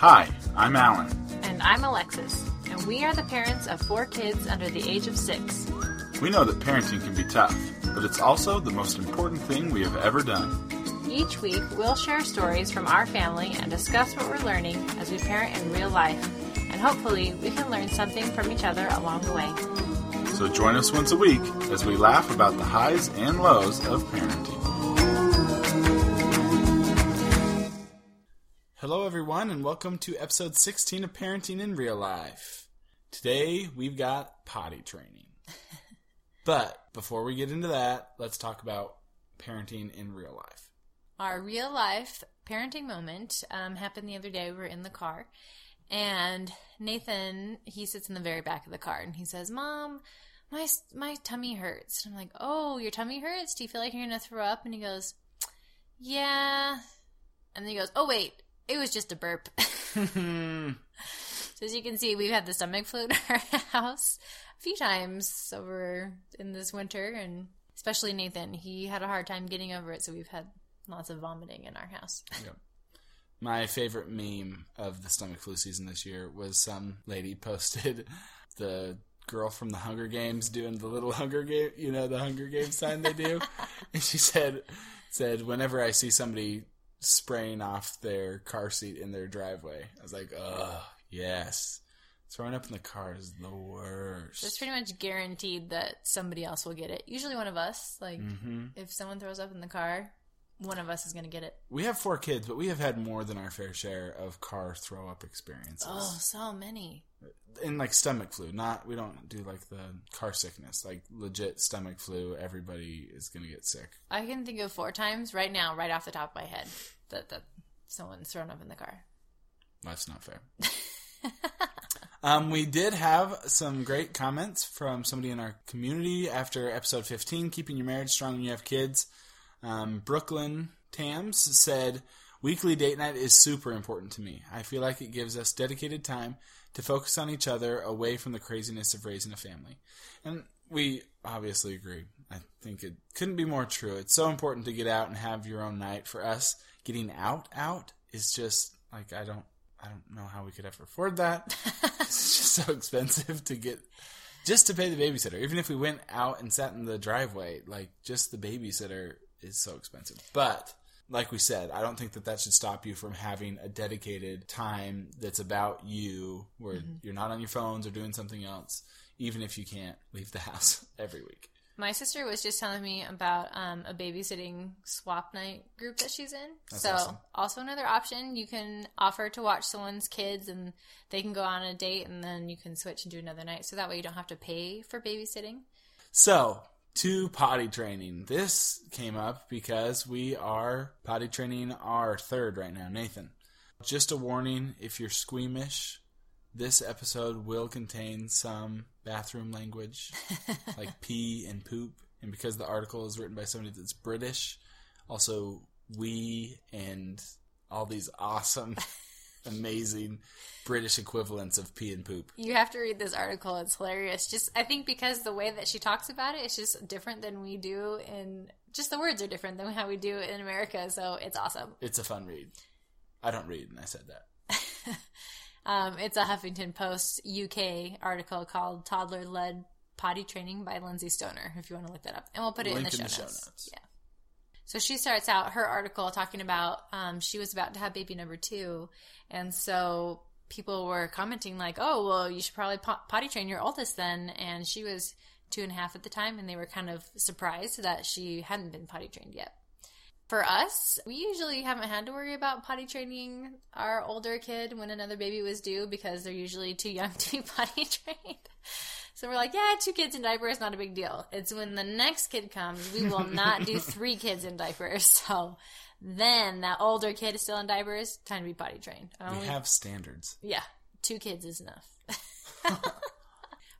Hi, I'm Alan. And I'm Alexis, and we are the parents of four kids under the age of six. We know that parenting can be tough, but it's also the most important thing we have ever done. Each week, we'll share stories from our family and discuss what we're learning as we parent in real life. And hopefully, we can learn something from each other along the way. So join us once a week as we laugh about the highs and lows of parenting. Hello, everyone, and welcome to episode 16 of Parenting in Real Life. Today, we've got potty training. but before we get into that, let's talk about parenting in real life. Our real life parenting moment um, happened the other day. We were in the car, and Nathan he sits in the very back of the car, and he says, "Mom, my my tummy hurts." And I'm like, "Oh, your tummy hurts? Do you feel like you're gonna throw up?" And he goes, "Yeah." And then he goes, "Oh wait, it was just a burp." so as you can see, we've had the stomach flu in our house a few times over in this winter, and especially Nathan, he had a hard time getting over it. So we've had lots of vomiting in our house. Yep. My favorite meme of the stomach flu season this year was some lady posted the girl from the Hunger Games doing the little Hunger Game, you know, the Hunger Games sign they do, and she said, said whenever I see somebody spraying off their car seat in their driveway, I was like, oh yes, throwing up in the car is the worst. It's pretty much guaranteed that somebody else will get it. Usually one of us. Like Mm-hmm. if someone throws up in the car, one of us is going to get it. We have four kids, but we have had more than our fair share of car throw up experiences. Oh, so many. In like stomach flu. Not we don't do like the car sickness, like legit stomach flu. Everybody is gonna get sick. I can think of four times right now, right off the top of my head, that that someone's thrown up in the car. That's not fair. um, we did have some great comments from somebody in our community after episode 15, keeping your marriage strong when you have kids. Um, Brooklyn Tams said, Weekly date night is super important to me. I feel like it gives us dedicated time to focus on each other away from the craziness of raising a family. And we obviously agree. I think it couldn't be more true. It's so important to get out and have your own night. For us, getting out out is just like I don't I don't know how we could ever afford that. it's just so expensive to get just to pay the babysitter. Even if we went out and sat in the driveway, like just the babysitter is so expensive. But like we said, I don't think that that should stop you from having a dedicated time that's about you, where you're not on your phones or doing something else, even if you can't leave the house every week. My sister was just telling me about um, a babysitting swap night group that she's in. That's so, awesome. also another option, you can offer to watch someone's kids and they can go on a date and then you can switch and do another night. So that way you don't have to pay for babysitting. So, to potty training. This came up because we are potty training our third right now, Nathan. Just a warning if you're squeamish, this episode will contain some bathroom language, like pee and poop. And because the article is written by somebody that's British, also we and all these awesome, amazing British equivalents of pee and poop. You have to read this article. It's hilarious. Just I think because the way that she talks about it is just different than we do in just the words are different than how we do in America, so it's awesome. It's a fun read. I don't read, and I said that. Um, it's a Huffington Post UK article called Toddler Led Potty Training by Lyndsey Stoner, if you want to look that up. And we'll put it in the, show, in the show notes. notes. Yeah. So she starts out her article talking about um, she was about to have baby number two. And so people were commenting, like, oh, well, you should probably po- potty train your oldest then. And she was two and a half at the time, and they were kind of surprised that she hadn't been potty trained yet. For us, we usually haven't had to worry about potty training our older kid when another baby was due because they're usually too young to be potty trained. So we're like, yeah, two kids in diapers, not a big deal. It's when the next kid comes, we will not do three kids in diapers. So then that older kid is still in diapers, time to be potty trained. We Only- have standards. yeah, two kids is enough.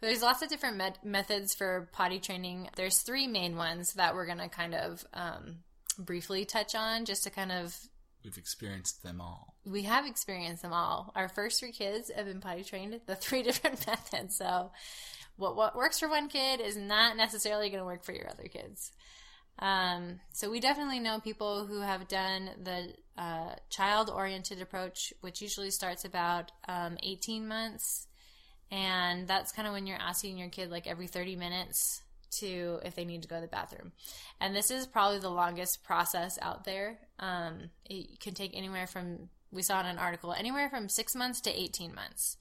There's lots of different met- methods for potty training. There's three main ones that we're going to kind of um, briefly touch on just to kind of. We've experienced them all. We have experienced them all. Our first three kids have been potty trained the three different methods. So, what what works for one kid is not necessarily going to work for your other kids. Um, so we definitely know people who have done the a child oriented approach, which usually starts about um, 18 months. And that's kind of when you're asking your kid like every 30 minutes to if they need to go to the bathroom. And this is probably the longest process out there. Um, it can take anywhere from, we saw in an article, anywhere from six months to 18 months.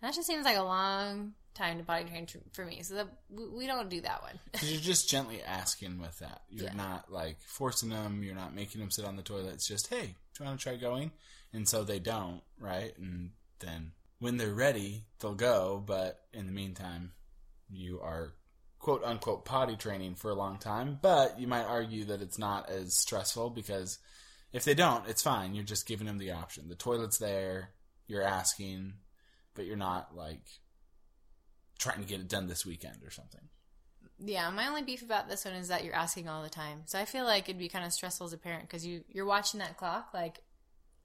And that just seems like a long time to potty train for me. So that, we don't do that one. you're just gently asking with that. You're Yeah. not like forcing them. You're not making them sit on the toilet. It's just, hey, do you want to try going? And so they don't, right? And then when they're ready, they'll go. But in the meantime, you are quote unquote potty training for a long time. But you might argue that it's not as stressful because if they don't, it's fine. You're just giving them the option. The toilet's there. You're asking, but you're not like trying to get it done this weekend or something. Yeah, my only beef about this one is that you're asking all the time. So I feel like it'd be kind of stressful as a parent because you you're watching that clock like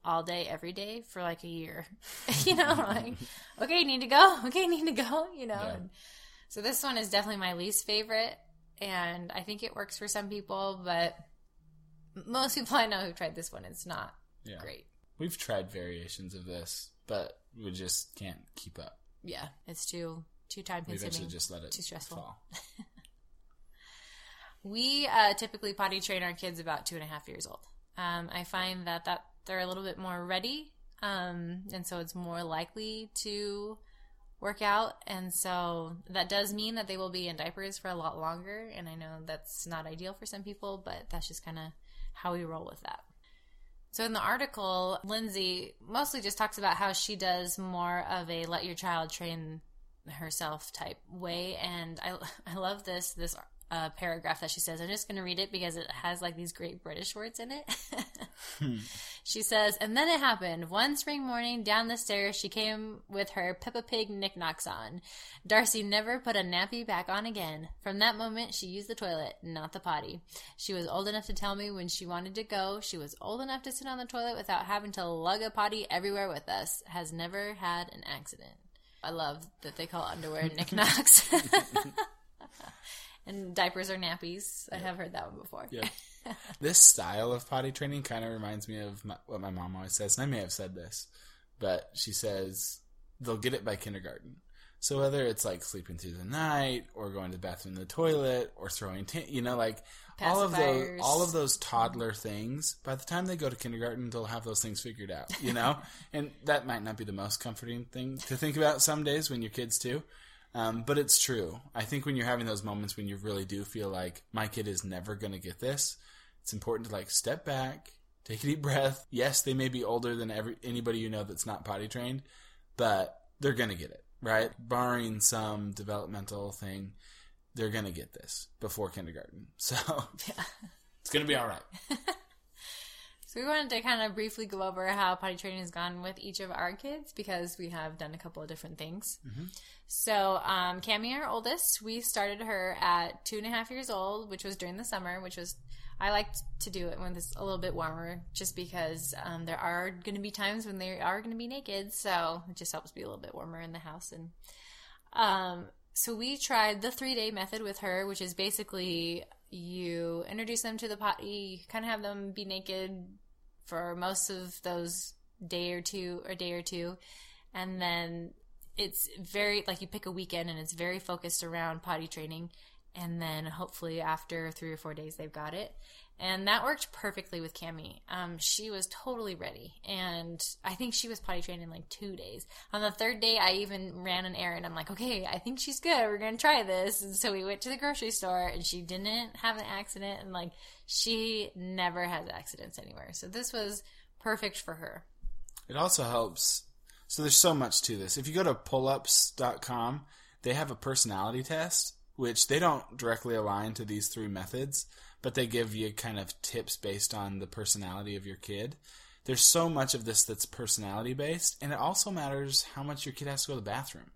all day, every day for like a year. you know, like okay, you need to go. Okay, you need to go. You know. Yeah. And so this one is definitely my least favorite, and I think it works for some people, but most people I know who tried this one, it's not Yeah. great. We've tried variations of this, but we just can't keep up. Yeah, it's too too time consuming. We eventually just let it too stressful. fall. We uh, typically potty train our kids about two and a half years old. Um, I find that, that they're a little bit more ready, um, and so it's more likely to work out. And so that does mean that they will be in diapers for a lot longer. And I know that's not ideal for some people, but that's just kind of how we roll with that. So in the article, Lyndsey mostly just talks about how she does more of a let your child train herself type way, and I I love this this uh, paragraph that she says. I'm just going to read it because it has like these great British words in it. She says, and then it happened. One spring morning, down the stairs, she came with her Peppa Pig knickknacks on. Darcy never put a nappy back on again. From that moment, she used the toilet, not the potty. She was old enough to tell me when she wanted to go. She was old enough to sit on the toilet without having to lug a potty everywhere with us. Has never had an accident. I love that they call underwear knickknacks. and diapers are nappies. I have heard that one before. Yeah. this style of potty training kind of reminds me of my, what my mom always says, and I may have said this, but she says they'll get it by kindergarten. So whether it's like sleeping through the night, or going to the bathroom, in the toilet, or throwing, t- you know, like all of those, all of those toddler things. By the time they go to kindergarten, they'll have those things figured out, you know. and that might not be the most comforting thing to think about some days when your kids too. Um, but it's true. I think when you're having those moments when you really do feel like my kid is never going to get this, it's important to like step back, take a deep breath. Yes, they may be older than every anybody you know that's not potty trained, but they're going to get it, right? Barring some developmental thing, they're going to get this before kindergarten. So it's going to be all right. So we wanted to kind of briefly go over how potty training has gone with each of our kids because we have done a couple of different things. So um, Cami, our oldest, we started her at two and a half years old, which was during the summer, which was I liked to do it when it's a little bit warmer, just because um, there are going to be times when they are going to be naked, so it just helps be a little bit warmer in the house. And um, so we tried the three day method with her, which is basically you introduce them to the potty, you kind of have them be naked for most of those day or two or day or two, and then it's very like you pick a weekend and it's very focused around potty training, and then hopefully after three or four days they've got it. And that worked perfectly with Cami. Um, she was totally ready, and I think she was potty trained in like two days. On the third day, I even ran an errand. I'm like, okay, I think she's good. We're gonna try this. And so we went to the grocery store, and she didn't have an accident, and like she never has accidents anywhere. So this was perfect for her. It also helps. So there's so much to this. If you go to pullups.com, they have a personality test, which they don't directly align to these three methods, but they give you kind of tips based on the personality of your kid. There's so much of this that's personality based, and it also matters how much your kid has to go to the bathroom.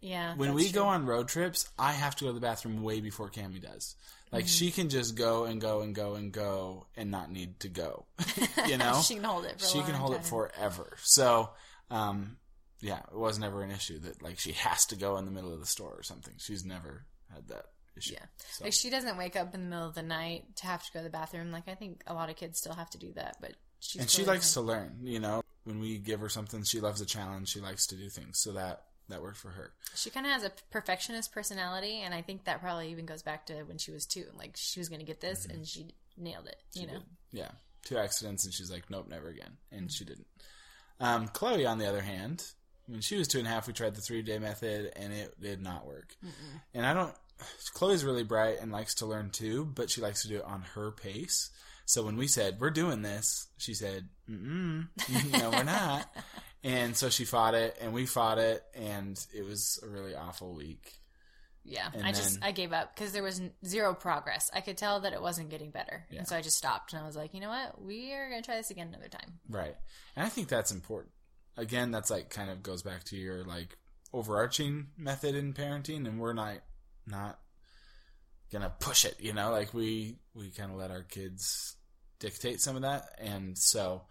Yeah. When we true. go on road trips, I have to go to the bathroom way before Cami does. Like she can just go and go and go and go and not need to go. you know? she can hold it. She can hold time. it forever. So, um, yeah, it was never an issue that like she has to go in the middle of the store or something. She's never had that issue. Yeah. So, Like she doesn't wake up in the middle of the night to have to go to the bathroom. Like I think a lot of kids still have to do that, but she's and she likes fine. to learn. You know, when we give her something, she loves a challenge. She likes to do things, so that that worked for her. She kind of has a perfectionist personality, and I think that probably even goes back to when she was two. Like she was going to get this, and she nailed it. She you know, did. yeah, two accidents, and she's like, nope, never again, and she didn't. Um, Chloe, on the other hand, when she was two and a half, we tried the three day method, and it did not work. And I don't. Chloe's really bright and likes to learn too, but she likes to do it on her pace. So when we said we're doing this, she said, Mm-mm, "No, we're not." and so she fought it, and we fought it, and it was a really awful week. yeah. And I just I gave up because there was zero progress. I could tell that it wasn't getting better, Yeah. and so I just stopped. And I was like, you know what, we are going to try this again another time. Right. And I think that's important. Again, that's like kind of goes back to your like overarching method in parenting and we're not not gonna push it, you know, like we we kind of let our kids dictate some of that and so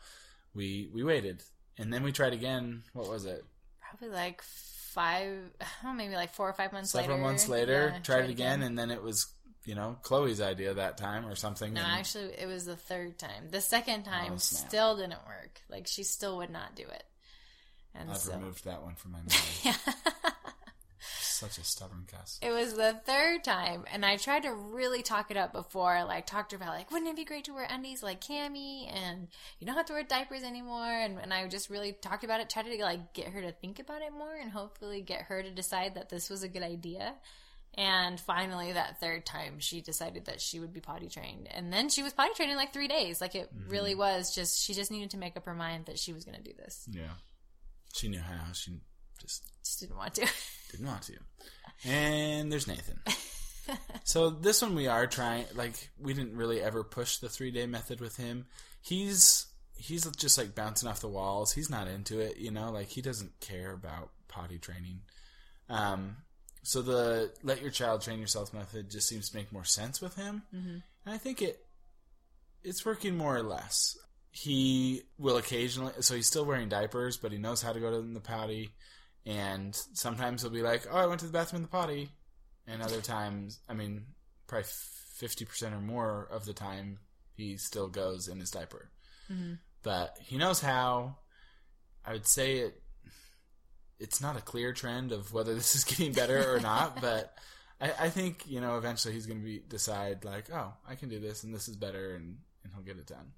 we we waited and then we tried again, what was it? Probably like five, know, maybe like four or five months Several later. Several months later, Yeah, tried it again and then it was, you know, Chloe's idea that time or something. No, and- actually, it was the third time. The second time Oh, still didn't work. Like she still would not do it. And I've so, removed that one from my memory. yeah. Such a stubborn cuss. It was the third time, and I tried to really talk it up before. Like, talked to her about, like, wouldn't it be great to wear undies like Cami, and you don't have to wear diapers anymore. And, and I just really talked about it, tried to like get her to think about it more, and hopefully get her to decide that this was a good idea. And finally, that third time, she decided that she would be potty trained, and then she was potty trained in like three days. Like, it mm-hmm. really was just she just needed to make up her mind that she was going to do this. Yeah. She knew how. She just Just didn't want to. didn't want to. And there's Nathan. so this one we are trying like we didn't really ever push the 3-day method with him. He's he's just like bouncing off the walls. He's not into it, you know, like he doesn't care about potty training. Um so the let your child train yourself method just seems to make more sense with him. Mhm. And I think it it's working more or less. He will occasionally so he's still wearing diapers, but he knows how to go to the potty. And sometimes he'll be like, "Oh, I went to the bathroom in the potty," and other times, I mean, probably fifty percent or more of the time, he still goes in his diaper. Mhm. But he knows how. I would say it. It's not a clear trend of whether this is getting better or not, but I, I think you know eventually he's going to be decide like, oh, I can do this, and this is better, and and he'll get it done.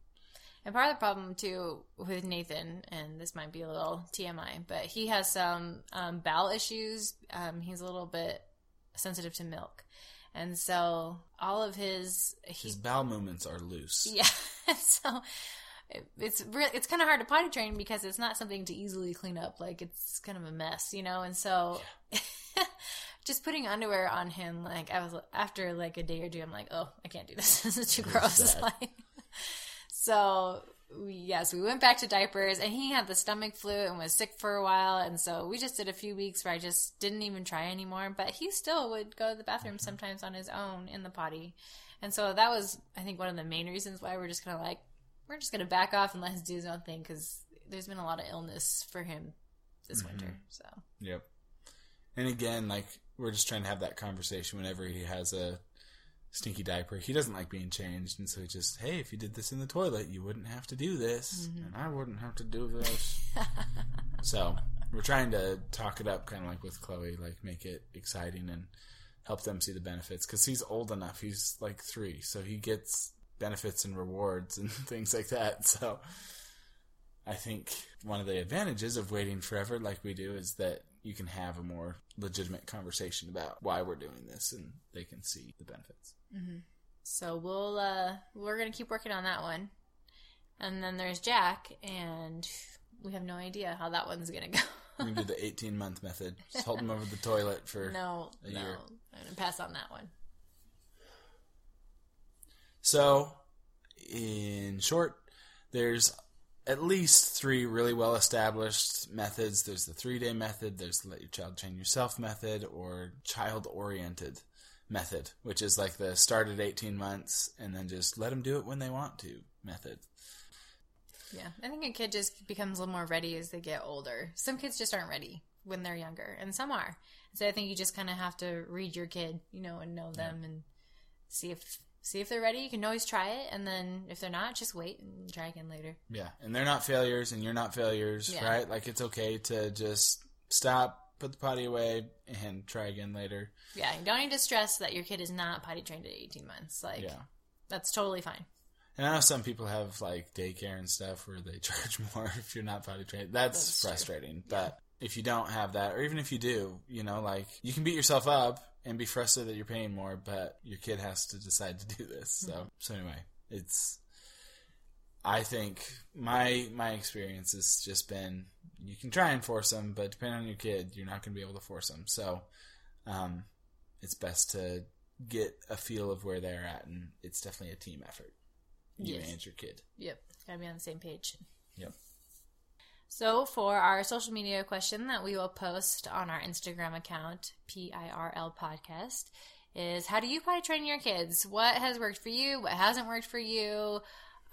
And part of the problem too with Nathan, and this might be a little TMI, but he has some um, bowel issues. Um, he's a little bit sensitive to milk, and so all of his he, His bowel movements are loose. yeah. so it, it's it's kind of hard to potty train because it's not something to easily clean up. Like it's kind of a mess, you know. And so just putting underwear on him, like I was after like a day or two, I'm like, oh, I can't do this. this is too gross. Like, so yes, we went back to diapers, and he had the stomach flu and was sick for a while, and so we just did a few weeks where I just didn't even try anymore. But he still would go to the bathroom mm-hmm. sometimes on his own in the potty, and so that was, I think, one of the main reasons why we're just kind of like, we're just going to back off and let him do his own thing because there's been a lot of illness for him this mm-hmm. winter. So Yep. And again, like we're just trying to have that conversation whenever he has a stinky diaper. He doesn't like being changed, and so he just, hey, if you did this in the toilet, you wouldn't have to do this, mm-hmm. and I wouldn't have to do this. so we're trying to talk it up, kind of like with Chloe, like make it exciting and help them see the benefits because he's old enough. He's like three, so he gets benefits and rewards and things like that. So I think one of the advantages of waiting forever like we do is that you can have a more legitimate conversation about why we're doing this and they can see the benefits. So we'll uh we're gonna keep working on that one. And then there's Jack and we have no idea how that one's gonna go. We can do the 18 month method. Just hold them over the toilet for. no, A no. year. I'm gonna pass on that one. So, in short, there's at least three really well established methods. There's the three day method, there's the let your child train yourself method, or child oriented method, which is like the start at 18 months and then just let them do it when they want to method. Yeah. I think a kid just becomes a little more ready as they get older. Some kids just aren't ready when they're younger, and some are. So I think you just kind of have to read your kid, you know, and know them and see if see if they're ready. You can always try it, and then if they're not, just wait and try again later. Yeah, and they're not failures, and you're not failures, Yeah. right? Like it's okay to just stop, put the potty away, and try again later. Yeah, you don't need to stress that your kid is not potty trained at 18 months. Like, Yeah. that's totally fine. And I know some people have like daycare and stuff where they charge more if you're not potty trained. That's, That's true. frustrating. But if you don't have that, or even if you do, you know, like you can beat yourself up and be frustrated that you're paying more, but your kid has to decide to do this. So, Mm-hmm. so anyway, it's. I think my my experience has just been you can try and force them, but depending on your kid, you're not going to be able to force them. So, um, it's best to get a feel of where they're at, and it's definitely a team effort. You Yes. and your kid. Yep, gotta be on the same page. Yep. So, for our social media question that we will post on our Instagram account, PIRL Podcast, is how do you potty train your kids? What has worked for you? What hasn't worked for you?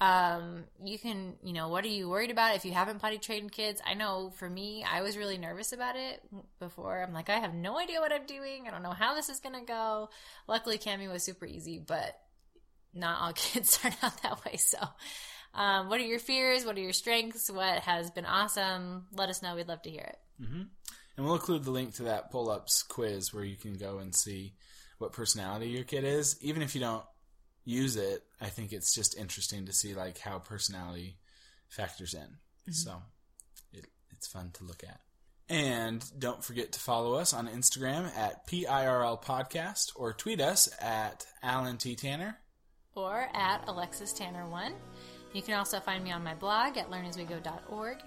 Um, you can, you know, what are you worried about if you haven't potty trained kids? I know for me, I was really nervous about it before. I'm like, I have no idea what I'm doing. I don't know how this is going to go. Luckily, Cami was super easy, but not all kids start out that way. So, um, what are your fears? What are your strengths? What has been awesome? Let us know. We'd love to hear it. And we'll include the link to that pull ups quiz where you can go and see what personality your kid is. Even if you don't use it, I think it's just interesting to see like how personality factors in. So it, it's fun to look at. And don't forget to follow us on Instagram at PIRL Podcast or tweet us at Alan T. Tanner. Or at Alexis Tanner 1. You can also find me on my blog at learnaswego.org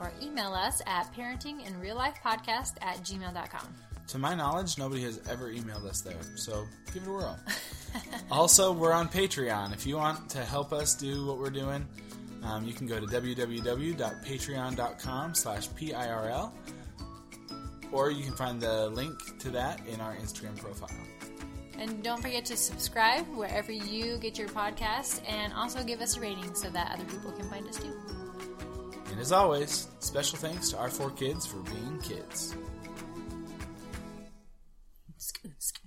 or email us at parentinginreallifepodcast at gmail.com. To my knowledge, nobody has ever emailed us there, so give it a whirl. also, we're on Patreon. If you want to help us do what we're doing, um, you can go to www.patreon.com slash PIRL, or you can find the link to that in our Instagram profile. And don't forget to subscribe wherever you get your podcast and also give us a rating so that other people can find us too. And as always, special thanks to our four kids for being kids. Scoot, scoot.